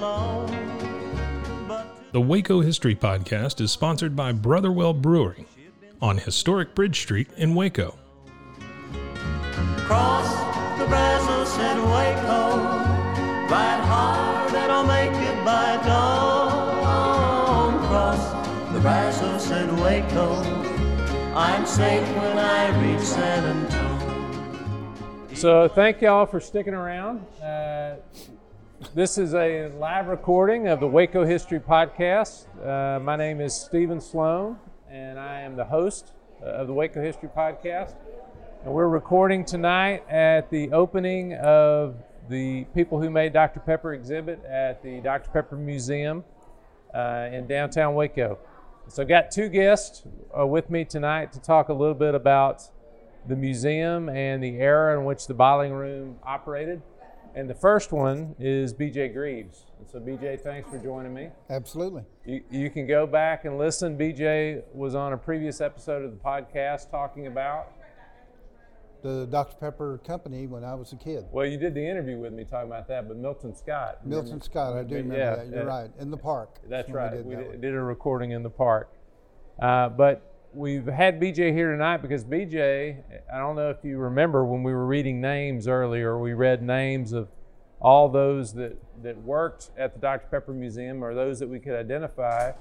The Waco History Podcast is sponsored by Brotherwell Brewery on historic Bridge Street in Waco. Cross the Brazos and Waco, ride hard and I'll make it by dawn. Cross the Brazos and Waco, I'm safe when I reach San Antonio. So thank y'all for sticking around. Uh, this is a live recording of the Waco History Podcast. Uh, my name is Stephen Sloan, and I am the host uh, of the Waco History Podcast. And we're recording tonight at the opening of the People Who Made Dr. Pepper exhibit at the Dr. Pepper Museum uh, in downtown Waco. So, I've got two guests uh, with me tonight to talk a little bit about the museum and the era in which the bottling room operated. And the first one is BJ Greaves. And so, BJ, thanks for joining me. Absolutely. You, you can go back and listen. BJ was on a previous episode of the podcast talking about. The Dr. Pepper Company when I was a kid. Well, you did the interview with me talking about that, but Milton Scott. Milton remember? Scott, I do remember Yeah, that. You're uh, right. In the park. That's when we right. did We that did, did a recording in the park. Uh, but we've had BJ here tonight because BJ, I don't know if you remember when we were reading names earlier, we read names of all those that, that worked at the Dr. Pepper Museum or those that we could identify.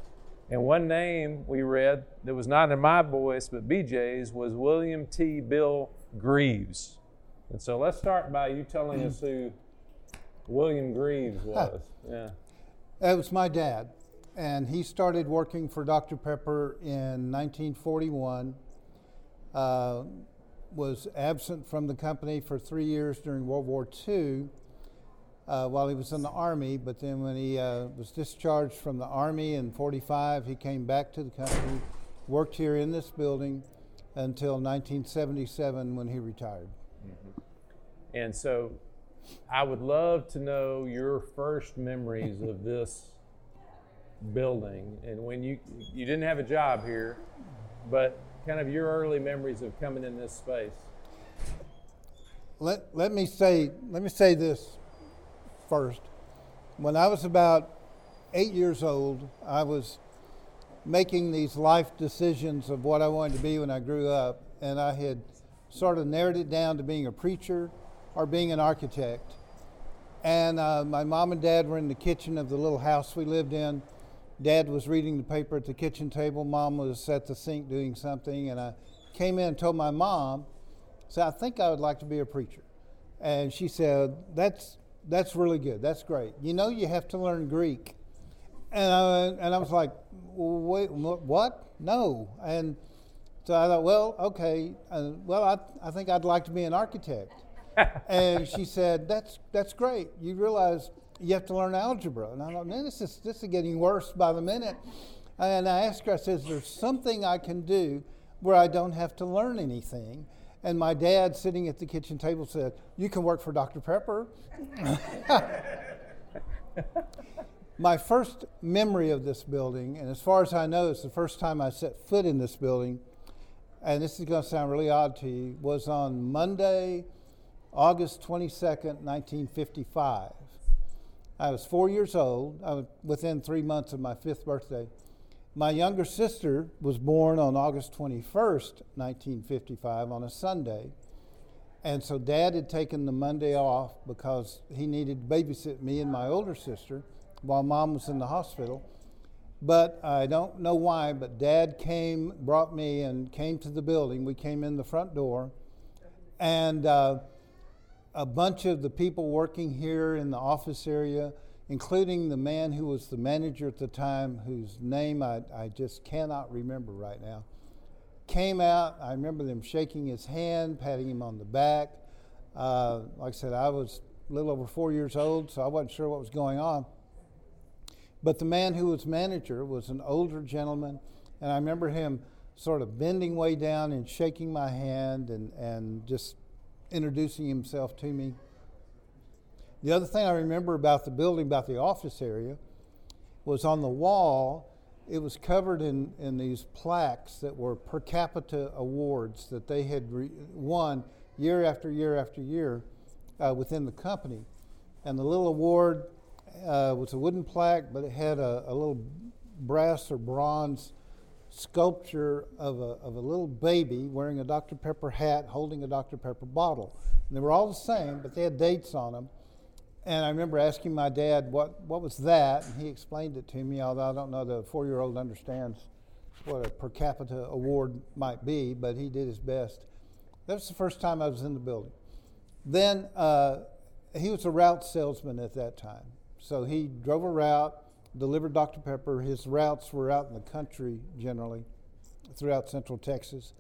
And one name we read that was not in my voice but BJ's was William T. Bill Greaves. And so let's start by you telling us who William Greaves was. Yeah. That was my dad. And he started working for Dr. Pepper in 1941. Uh, was absent from the company for three years during World War II uh, while he was in the Army. But then when he uh, was discharged from the Army in 45, he came back to the company, worked here in this building until 1977 when he retired. And so I would love to know your first memories of this building and when you you didn't have a job here, but kind of your early memories of coming in this space. Let, let me say let me say this first. When I was about eight years old, I was making these life decisions of what I wanted to be when I grew up, and I had sort of narrowed it down to being a preacher or being an architect. And uh, my mom and dad were in the kitchen of the little house we lived in. Dad was reading the paper at the kitchen table. Mom was at the sink doing something. And I came in and told my mom, said, I think I would like to be a preacher. And she said, That's, that's really good. That's great. You know, you have to learn Greek. And I, and I was like, Wait, what? No. And so I thought, well, okay. Uh, well, I, I think I'd like to be an architect. and she said, "That's that's great. You realize you have to learn algebra." And I thought, "Man, this is this is getting worse by the minute." And I asked her, I said, "Is there something I can do where I don't have to learn anything?" And my dad, sitting at the kitchen table, said, "You can work for Dr. Pepper." my first memory of this building, and as far as I know, it's the first time I set foot in this building, and this is going to sound really odd to you, was on Monday, August 22nd, 1955. I was four years old, was within three months of my fifth birthday. My younger sister was born on August 21st, 1955, on a Sunday. And so dad had taken the Monday off because he needed to babysit me and my older sister while mom was in the hospital. But I don't know why, but dad came, brought me, and came to the building. We came in the front door, and uh, a bunch of the people working here in the office area, including the man who was the manager at the time, whose name I, I just cannot remember right now, came out. I remember them shaking his hand, patting him on the back. Uh, like I said, I was a little over four years old, so I wasn't sure what was going on. But the man who was manager was an older gentleman, and I remember him sort of bending way down and shaking my hand and, and just introducing himself to me. The other thing I remember about the building, about the office area, was on the wall, it was covered in, in these plaques that were per capita awards that they had re- won year after year after year uh, within the company. And the little award uh, was a wooden plaque, but it had a, a little brass or bronze sculpture of a, of a little baby wearing a Dr. Pepper hat holding a Dr. Pepper bottle. And they were all the same, but they had dates on them. And I remember asking my dad, what, what was that? And he explained it to me, although I don't know the four year old understands what a per capita award might be, but he did his best. That was the first time I was in the building. Then uh, he was a route salesman at that time. So he drove a route, delivered Dr. Pepper. His routes were out in the country generally, throughout central Texas.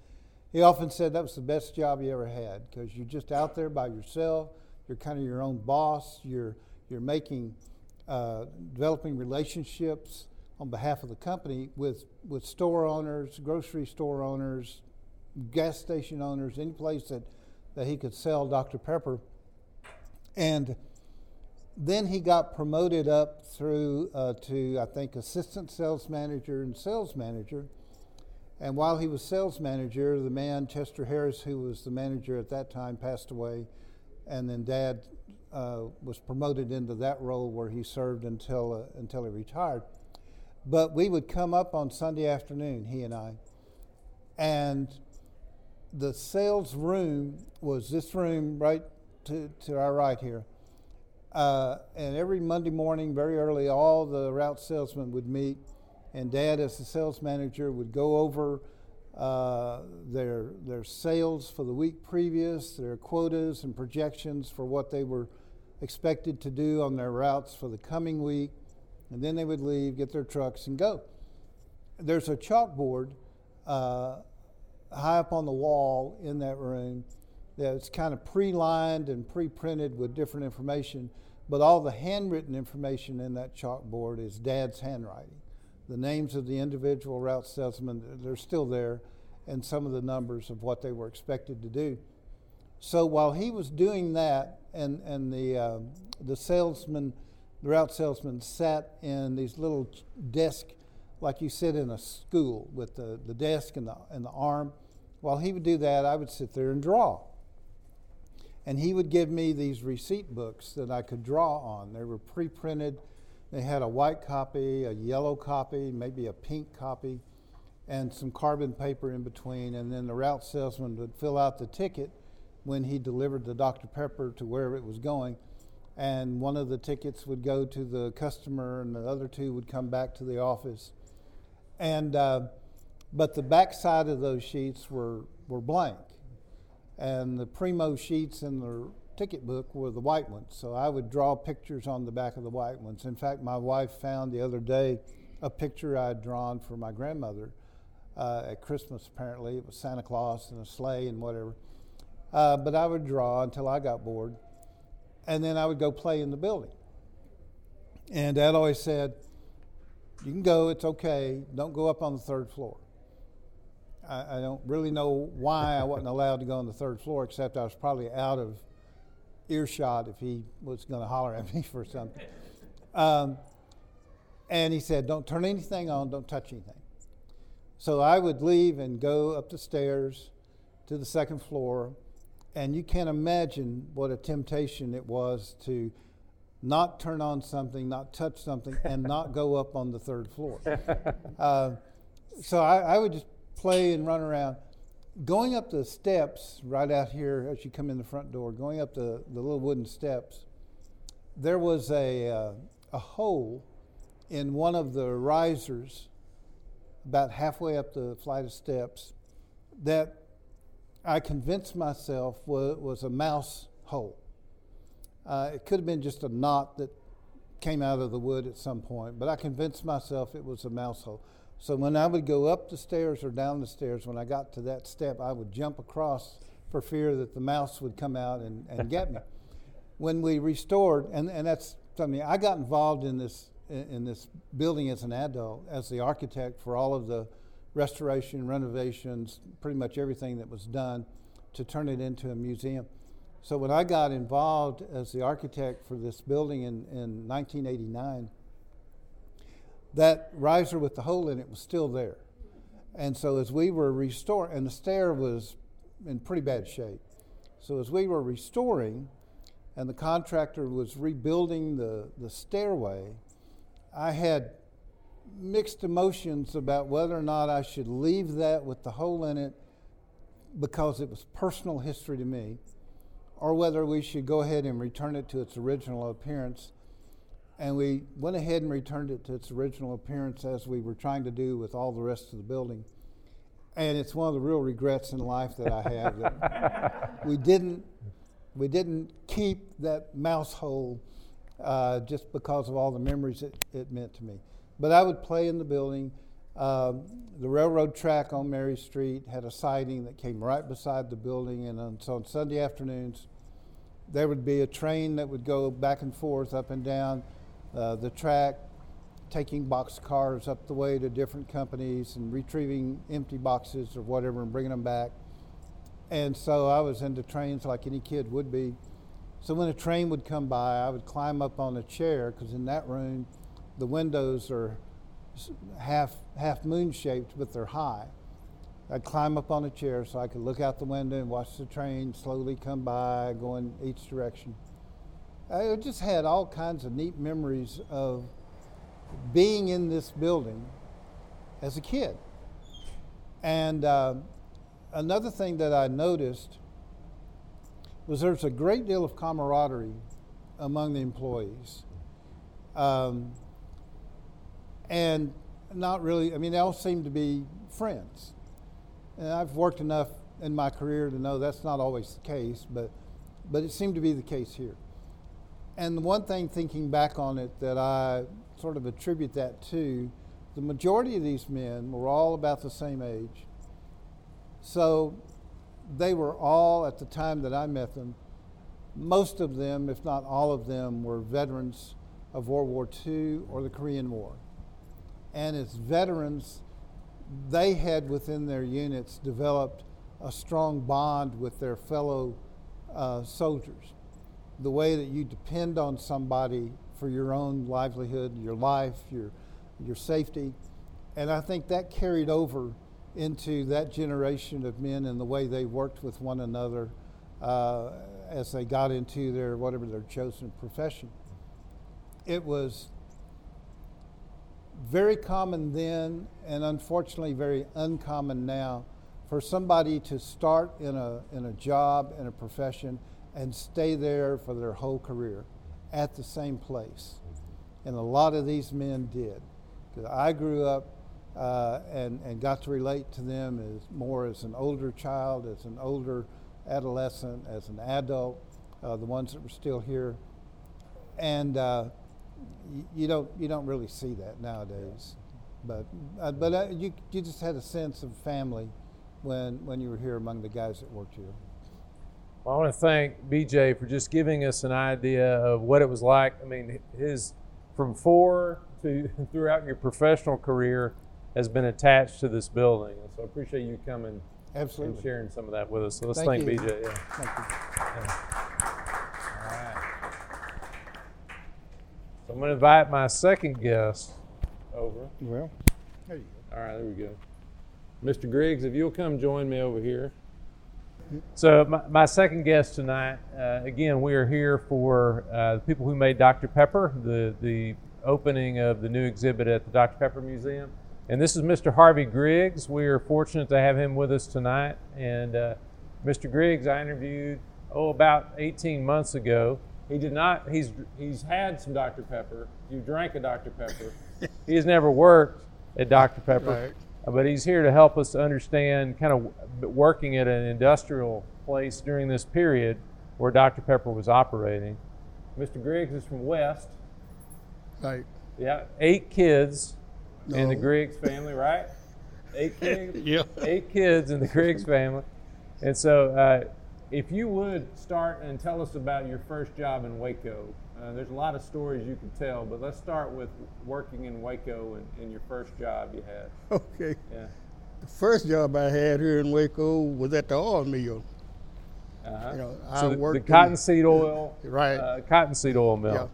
He often said that was the best job he ever had because you're just out there by yourself. You're kind of your own boss. You're, you're making, uh, developing relationships on behalf of the company with, with store owners, grocery store owners, gas station owners, any place that, that he could sell Dr. Pepper. And then he got promoted up through uh, to, I think, assistant sales manager and sales manager. And while he was sales manager, the man, Chester Harris, who was the manager at that time, passed away. And then dad uh, was promoted into that role where he served until, uh, until he retired. But we would come up on Sunday afternoon, he and I. And the sales room was this room right to, to our right here. Uh, and every Monday morning, very early, all the route salesmen would meet, and Dad, as the sales manager, would go over uh, their their sales for the week previous, their quotas and projections for what they were expected to do on their routes for the coming week, and then they would leave, get their trucks, and go. There's a chalkboard uh, high up on the wall in that room it's kind of pre-lined and pre-printed with different information, but all the handwritten information in that chalkboard is Dad's handwriting. The names of the individual route salesmen, they're still there, and some of the numbers of what they were expected to do. So while he was doing that, and, and the, uh, the salesman, the route salesman sat in these little desk like you sit in a school with the, the desk and the, and the arm. While he would do that, I would sit there and draw. And he would give me these receipt books that I could draw on. They were pre printed. They had a white copy, a yellow copy, maybe a pink copy, and some carbon paper in between. And then the route salesman would fill out the ticket when he delivered the Dr. Pepper to wherever it was going. And one of the tickets would go to the customer, and the other two would come back to the office. And uh, but the back side of those sheets were, were blank and the primo sheets in the ticket book were the white ones. So I would draw pictures on the back of the white ones. In fact, my wife found the other day a picture I had drawn for my grandmother uh, at Christmas, apparently. It was Santa Claus and a sleigh and whatever. Uh, but I would draw until I got bored. And then I would go play in the building. And Dad always said, You can go, it's okay. Don't go up on the third floor. I, I, don't really know why I wasn't allowed to go on the third floor, except I was probably out of earshot if he was going to holler at me for something. Um, and he said, Don't turn anything on, don't touch anything. So I would leave and go up the stairs to the second floor, and you can't imagine what a temptation it was to not turn on something, not touch something, and not go up on the third floor. Uh, so I, I would just play and run around. Going up the steps right out here as you come in the front door, going up the, the little wooden steps, there was a, uh, a hole in one of the risers about halfway up the flight of steps that I convinced myself was, was a mouse hole. Uh, it could have been just a knot that came out of the wood at some point, but I convinced myself it was a mouse hole. So when I would go up the stairs or down the stairs, when I got to that step, I would jump across for fear that the mouse would come out and, and get me. when we restored, and, and that's something I got involved in this in, this building as an adult, as the architect for all of the restoration, renovations, pretty much everything that was done to turn it into a museum. So when I got involved as the architect for this building in, in 1989, that riser with the hole in it was still there. And so as we were restoring, and the stair was in pretty bad shape. So as we were restoring, and the contractor was rebuilding the, the stairway, I had mixed emotions about whether or not I should leave that with the hole in it because it was personal history to me, or whether we should go ahead and return it to its original appearance. And we went ahead and returned it to its original appearance as we were trying to do with all the rest of the building. And it's one of the real regrets in life that I have that we didn't we didn't keep that mouse hole uh, just because of all the memories it, it meant to me. But I would play in the building. Um, the railroad track on Mary Street had a siding that came right beside the building, and on, so on Sunday afternoons, there would be a train that would go back and forth, up and down uh, the track, taking box cars up the way to different companies and retrieving empty boxes or whatever and bringing them back. And so I was into trains like any kid would be. So when a train would come by, I would climb up on a chair because in that room, the windows are half half moon shaped, but they're high. I'd climb up on a chair so I could look out the window and watch the train slowly come by, going each direction. I just had all kinds of neat memories of being in this building as a kid. And uh, another thing that I noticed was there's a great deal of camaraderie among the employees. Um, and not really, I mean, they all seem to be friends. And I've worked enough in my career to know that's not always the case, but, but it seemed to be the case here. And the one thing thinking back on it that I sort of attribute that to, the majority of these men were all about the same age. So they were all, at the time that I met them, most of them, if not all of them, were veterans of World War II or the Korean War. And as veterans, they had within their units developed a strong bond with their fellow uh, soldiers. The way that you depend on somebody for your own livelihood, your life, your, your safety. And I think that carried over into that generation of men and the way they worked with one another uh, as they got into their whatever their chosen profession. It was very common then, and unfortunately very uncommon now, for somebody to start in a, in a job, in a profession, and stay there for their whole career at the same place. And a lot of these men did. I grew up uh, and, and got to relate to them as more as an older child, as an older adolescent, as an adult, uh, the ones that were still here. And uh, you don't you don't really see that nowadays. But uh, but uh, you you just had a sense of family when when you were here among the guys that worked here. I want to thank BJ for just giving us an idea of what it was like. I mean, his from four to throughout your professional career has been attached to this building. So I appreciate you coming Absolutely. and sharing some of that with us. So let's Thank thank. BJ. Yeah. Thank you. All right. So I'm going to invite my second guest over. Well, there you go. All right, there we go. Mr. Griggs, if you'll come join me over here. So, my, my second guest tonight, uh, again, we are here for uh, the people who made Dr. Pepper, the, the opening of the new exhibit at the Dr. Pepper Museum. And this is Mr. Harvey Griggs. We are fortunate to have him with us tonight. And uh, Mr. Griggs, I interviewed, oh, about 18 months ago. He did not, he's, he's had some Dr. Pepper. You drank a Dr. Pepper. he has never worked at Dr. Pepper. Right. But he's here to help us understand kind of working at an industrial place during this period where Dr. Pepper was operating. Mr. Griggs is from West. Right. Yeah, eight kids in the Griggs family, right? Eight kids. Yeah. Eight kids in the Griggs family, and so uh, If you would start and tell us about your first job in Waco. Uh, there's a lot of stories you could tell, but let's start with working in Waco and, and your first job you had. Okay. Yeah. The first job I had here in Waco was at the oil mill. Uh-huh. You know, so I the, worked the cottonseed oil, Right. Uh, cottonseed oil mill. Yeah.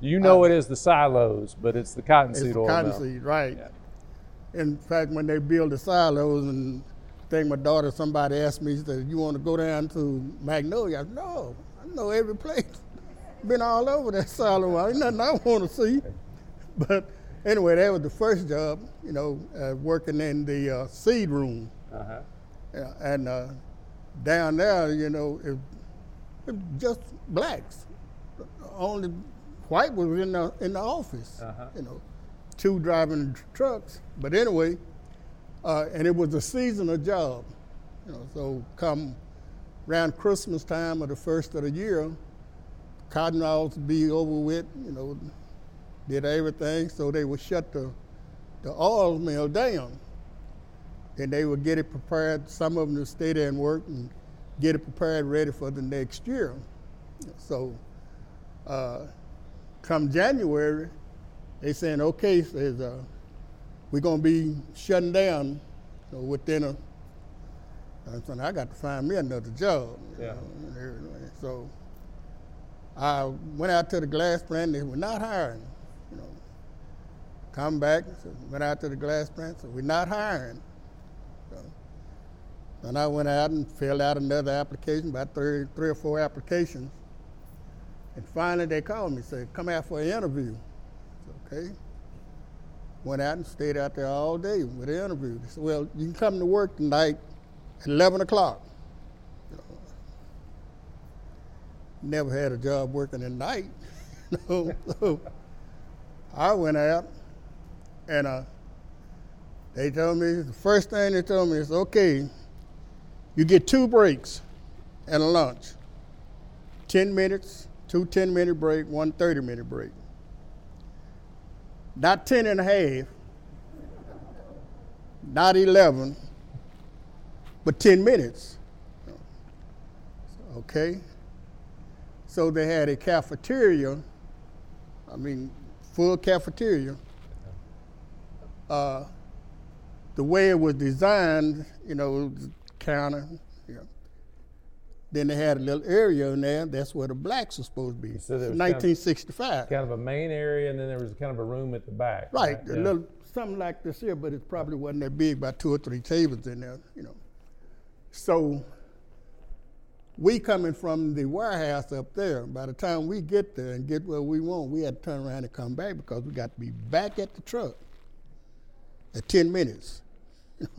You know it as the silos, but it's the It's cottonseed oil mill. cottonseed, right. Yeah. In fact, when they build the silos, and I think my daughter, somebody asked me, she said, "You want to go down to Magnolia?" I said, "No, I know every place. Been all over that silo. Ain't nothing I want to see." But anyway, that was the first job, you know, uh, working in the uh, seed room. Uh-huh. Yeah, and uh, down there, you know, it, it just blacks. Only white was in the in the office. Uh-huh. You know, two driving tr- trucks. But anyway, uh, and it was a seasonal job. You know, so come around Christmas time or the first of the year, cotton ought to be over with. You know, did everything, so they would shut the the oil mill down and they would get it prepared. Some of them would stay there and work and get it prepared, ready for the next year. So, uh, come January, they saying, okay, says uh, we're gonna be shutting down so within a. I got to find me another job. Yeah. know, and. So, I went out to the glass plant. They were not hiring. You know, come back. So went out to the glass plant. So we're not hiring. And I went out and filled out another application, about three, three or four applications. And finally they called me, said, come out for an interview. Said, okay. Went out and stayed out there all day with the interview. They said, well, you can come to work tonight at 11 o'clock. You know, never had a job working at night. so I went out and uh, they told me, the first thing they told me is, okay, you get two breaks and a lunch. 10 minutes, two 10 minute break, one 30 minute break. Not 10 and a half, not 11, but 10 minutes. Okay? So they had a cafeteria, I mean, full cafeteria. Uh, the way it was designed, you know, it was counter, you know. Then they had a little area in there. That's where the blacks were supposed to be. So there was kind of- 1965. Kind of a main area, and then there was kind of a room at the back. Right, a Yeah. little something like this here, but it probably wasn't that big, about two or three tables in there, you know. So we coming from the warehouse up there, by the time we get there and get where we want, we had to turn around and come back because we got to be back at the truck at 10 minutes.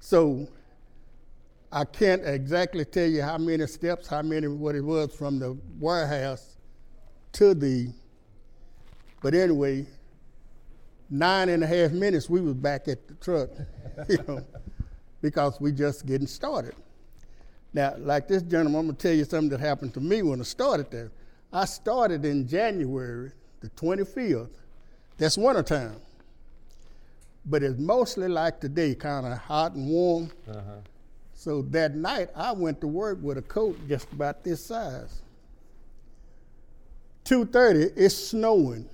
so I can't exactly tell you how many steps, how many, what it was from the warehouse to the but anyway, nine and a half minutes we was back at the truck, you know, because we just getting started. Now, like this gentleman, I'm gonna tell you something that happened to me when I started there. I started in January the 25th. That's wintertime. But it's mostly like today, kind of hot and warm. Uh-huh. So that night, I went to work with a coat just about this size. 2:30, it's snowing.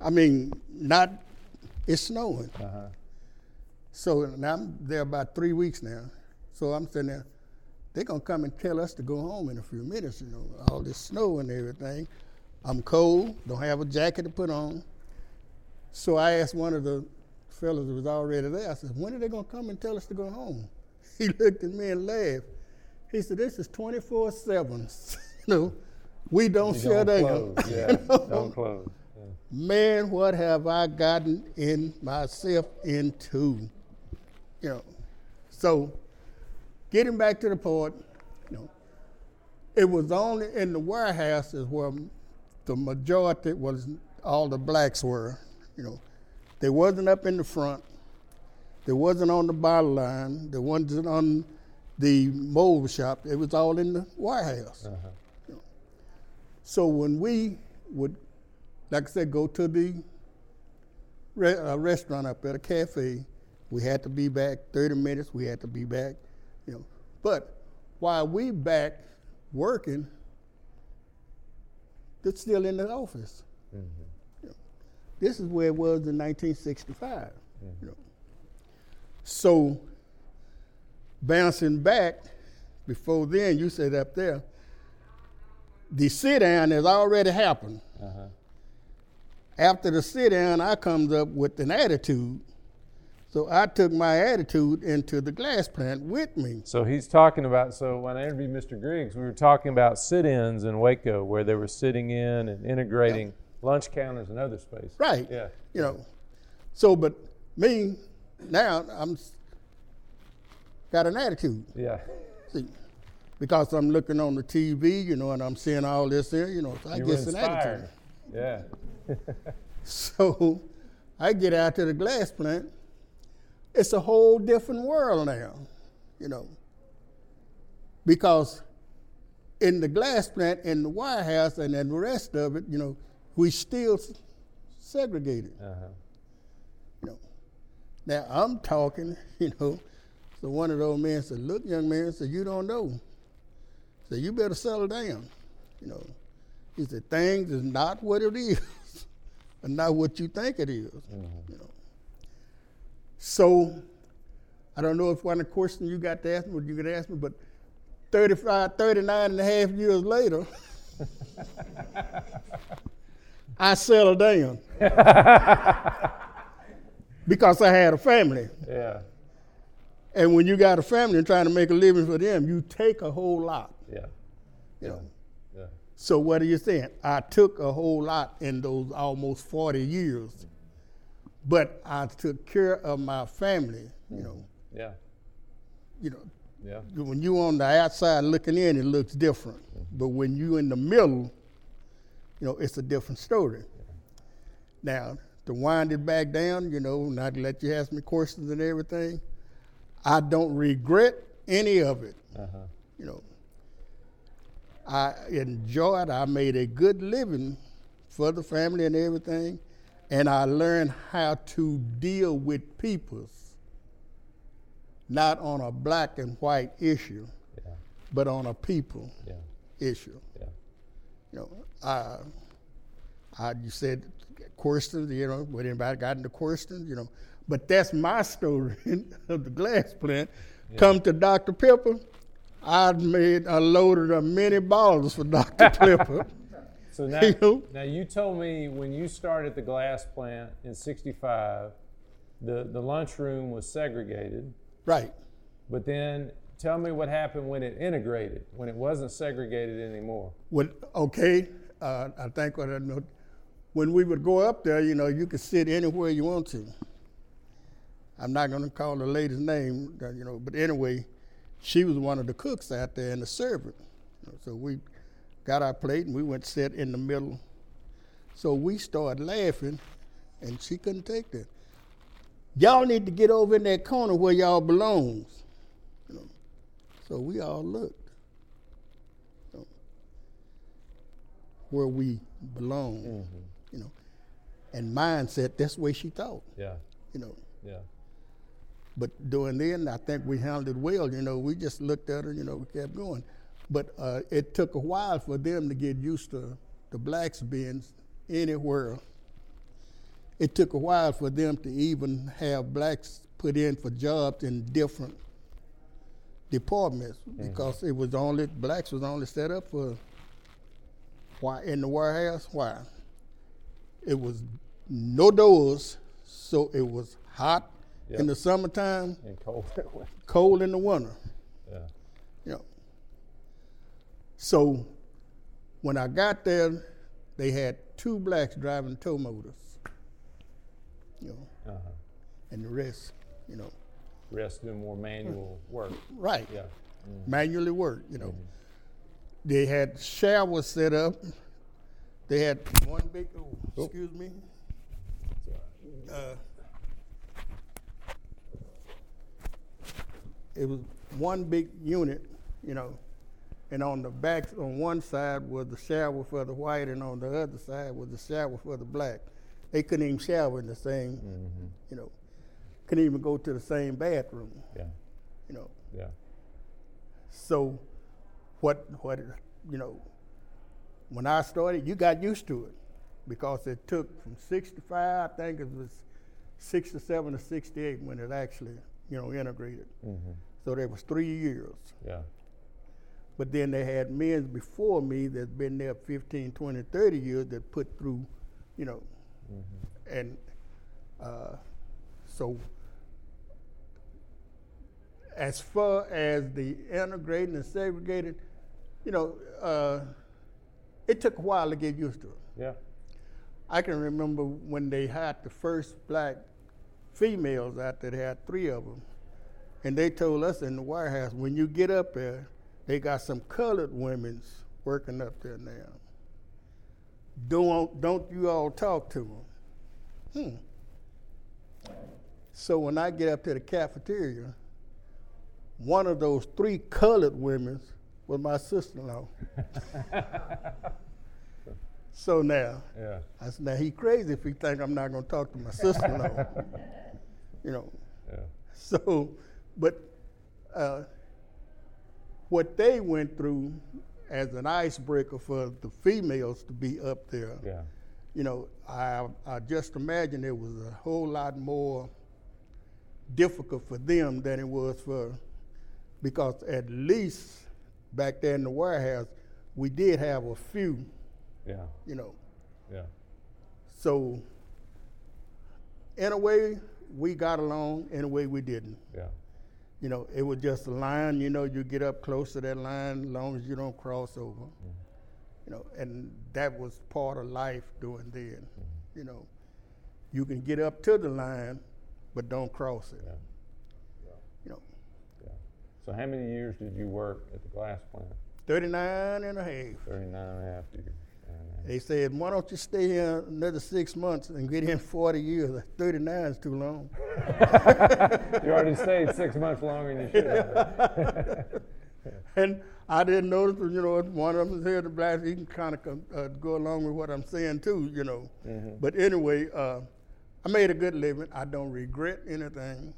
I mean, not, it's snowing. Uh-huh. So now I'm there about three weeks now. So I'm sitting there, they're gonna come and tell us to go home in a few minutes, you know, all this snow and everything. I'm cold, don't have a jacket to put on. So I asked one of the fellows that was already there, I said, when are they gonna come and tell us to go home? He looked at me and laughed. He said, this is 24 seven. you know, we don't You shut don't down. close, yeah, don't close. Yeah. man, what have I gotten in myself into? You know, so getting back to the point, you know, it was only in the warehouses where the majority was all the blacks were. You know, they wasn't up in the front. They wasn't on the bottle line. They wasn't on the mold shop. It was all in the warehouse. You know. So when we would like I said, go to the re- uh, restaurant up at a cafe. We had to be back 30 minutes. We had to be back. But while we back working, they're still in the office. Mm-hmm. You know, this is where it was in 1965. You know. So bouncing back, before then, you said up there, the sit down has already happened. Uh-huh. After the sit down, I comes up with an attitude. So I took my attitude into the glass plant with me. So he's talking about. So when I interviewed Mr. Griggs, we were talking about sit-ins in Waco, where they were sitting in and integrating lunch counters and other space. Right. Yeah. You know. So, but me now I'm got an attitude. Yeah. See, because I'm looking on the TV, you know, and I'm seeing all this there, you know, so I You get an attitude. Yeah. So I get out to the glass plant. It's a whole different world now, you know. Because in the glass plant, in the warehouse, and then the rest of it, you know, we still s- segregated. Uh-huh. You know. Now I'm talking, you know. So one of those men said, "Look, young man," said, "You don't know. So you better settle down." You know. He said, "Things is not what it is, and not what you think it is." You know. So I don't know if one of the questions you got to ask me, what you could ask me, but 35, 39 and a half years later, I settled down because I had a family. Yeah. And when you got a family and trying to make a living for them, you take a whole lot. Yeah. You know. Yeah. So what are you saying? I took a whole lot in those almost 40 years, but I took care of my family. You know, Yeah. you know, Yeah. when you on the outside looking in, it looks different. But when you in the middle, you know, it's a different story. Now, to wind it back down, you know, not to let you ask me questions and everything, I don't regret any of it. Uh-huh. You know, I enjoyed. I made a good living for the family and everything, and I learned how to deal with peoples, not on a black and white issue, Yeah. but on a people Yeah. issue. Yeah. You know, I, I you said questions. You know, when anybody got into questions, you know, but that's my story of the glass plant. Come to Dr. Pepper. I made, I loaded up many bottles for Dr. Pepper. So now, now you told me when you started the glass plant in '65, the the lunchroom was segregated, right. but then tell me what happened when it integrated, when it wasn't segregated anymore. Well, okay, uh, I think what I know, when we would go up there, you know, you could sit anywhere you want to. I'm not going to call the lady's name, you know, but anyway, she was one of the cooks out there and the servant. So we got our plate and we went sit in the middle. So we started laughing, and she couldn't take that. Y'all need to get over in that corner where y'all belongs. You know. So we all looked. where we belong, mm-hmm. you know. And mindset, that's the way she thought, Yeah. you know. Yeah. But during then, I think we handled it well, you know. We just looked at her, you know, we kept going. But uh, it took a while for them to get used to the blacks being anywhere. It took a while for them to even have blacks put in for jobs in different departments because it was only blacks was only set up for why in the warehouse why it was no doors so it was hot Yep. in the summertime And cold. cold in the winter yeah. you know. So when I got there, they had two blacks driving tow motors, you know, Uh-huh. and the rest, you know, Rest doing more manual work. right, Yeah. manually work, you know. They had showers set up. They had one big, oh, excuse me. Uh, it was one big unit, you know, and on the back, on one side was the shower for the white, and on the other side was the shower for the black. They couldn't even shower in the same, you know, couldn't even go to the same bathroom, Yeah. you know. Yeah. So, what what you know, when I started, you got used to it because it took from 65, I think it was 67 to 68 when it actually you know integrated. mm-hmm. So there was three years. Yeah. But then they had men before me that's been there 15, 20, 30 years that put through, you know, and uh, so as far as the integrated and segregated, you know, uh, it took a while to get used to it. Yeah. I can remember when they had the first black females out there, they had three of them. And they told us in the warehouse, when you get up there, they got some colored women's working up there now. Don't, don't you all talk to them. Hmm. So when I get up to the cafeteria, one of those three colored women was my sister-in-law. so now, Yeah. I said, now he crazy if he think I'm not gonna talk to my sister-in-law. you know. Yeah. So, but uh, what they went through as an icebreaker for the females to be up there, Yeah. you know, I, I just imagine it was a whole lot more difficult for them than it was for, because at least back there in the warehouse, we did have a few, Yeah. you know. Yeah. So, in a way, we got along. In a way, we didn't. Yeah. You know, it was just a line. You know, you get up close to that line, as long as you don't cross over. Mm-hmm. You know, and that was part of life doing then. Mm-hmm. You know, you can get up to the line, but don't cross it. Yeah. You know, Yeah. So how many years did you work at the glass plant? 39 and a half. 39 and a half years. They said, why don't you stay here another six months and get in 40 years? 39 is too long. You already stayed six months longer than you should have. And I didn't notice, you know, one of them is here, the black, he can kind of uh, go along with what I'm saying too, you know. But anyway, uh, I made a good living. I don't regret anything.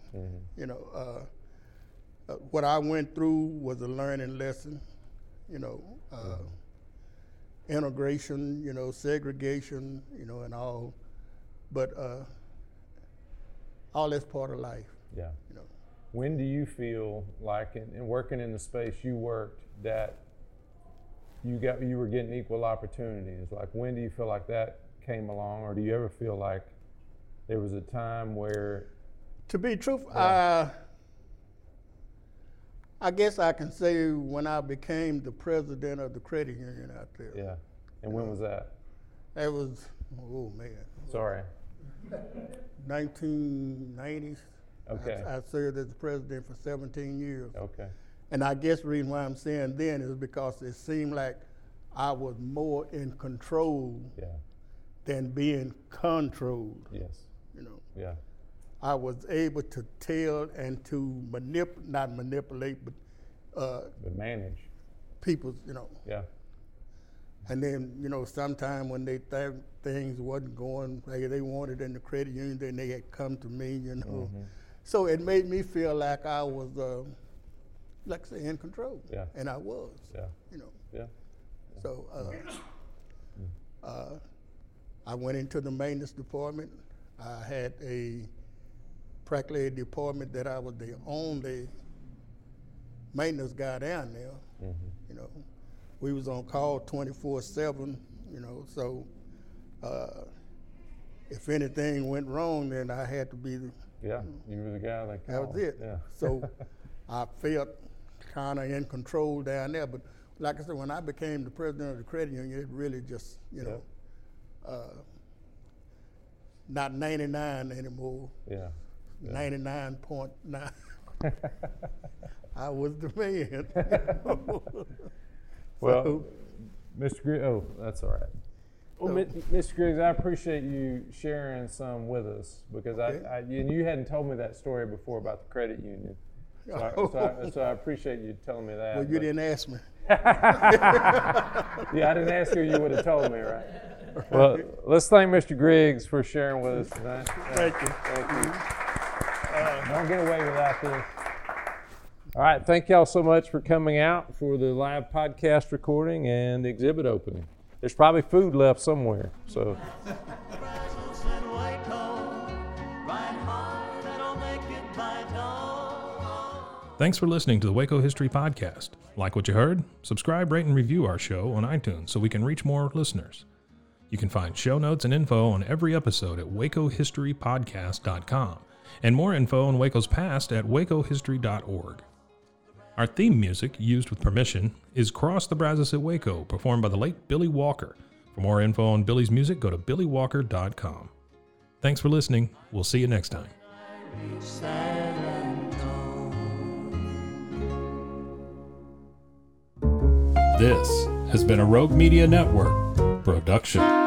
You know, uh, uh, what I went through was a learning lesson, you know, uh, integration, you know, segregation, you know, and all. But uh, all that's part of life, Yeah. you know. When do you feel like, in, in working in the space you worked, that you got you were getting equal opportunities? Like, when do you feel like that came along, or do you ever feel like there was a time where, To be truthful, I, I guess I can say when I became the president of the credit union out there. yeah, and when was that? That was, oh man, Sorry. 1990s. Okay. I, I served as the president for 17 years. Okay. And I guess the reason why I'm saying then is because it seemed like I was more in control Yeah. than being controlled. Yes. You know, Yeah. I was able to tell and to manip, not manipulate, but uh, But manage. people's, you know, Yeah. And then, you know, sometime when they thought things wasn't going like they wanted in the credit union, then they had come to me, you know. Mm-hmm. So it made me feel like I was, uh, like I say, in control. Yeah. And I was, Yeah. you know. Yeah. So uh, uh, I went into the maintenance department. I had a practically a department that I was the only maintenance guy down there. You know, we was on call 24/7. You know, so uh, if anything went wrong, then I had to be. The, Yeah. You were the guy that. that was it. Yeah. So I felt kind of in control down there. But like I said, when I became the president of the credit union, it really just, you know, uh, not 99 anymore, Yeah. 99.9. I was the man. Well, So- Mr. Griggs, oh, that's all right. Well, Mi- Mr. Griggs, I appreciate you sharing some with us because Okay. I, I, and you hadn't told me that story before about the credit union. So I, so I, so I appreciate you telling me that. well, you but- didn't ask me. Yeah, I didn't ask you, you would have told me, right? Well, let's thank Mr. Griggs for sharing with us tonight. Thank you. Thank you. Don't get away without this. All right, thank y'all so much for coming out for the live podcast recording and the exhibit opening. There's probably food left somewhere, so. Thanks for listening to the Waco History Podcast. Like what you heard? Subscribe, rate, and review our show on iTunes so we can reach more listeners. You can find show notes and info on every episode at wacohistorypodcast.com and more info on Waco's past at wacohistory.org. Our theme music, used with permission, is Cross the Brazos at Waco, performed by the late Billy Walker. For more info on Billy's music, go to billywalker.com. Thanks for listening. We'll see you next time. This has been a Rogue Media Network production.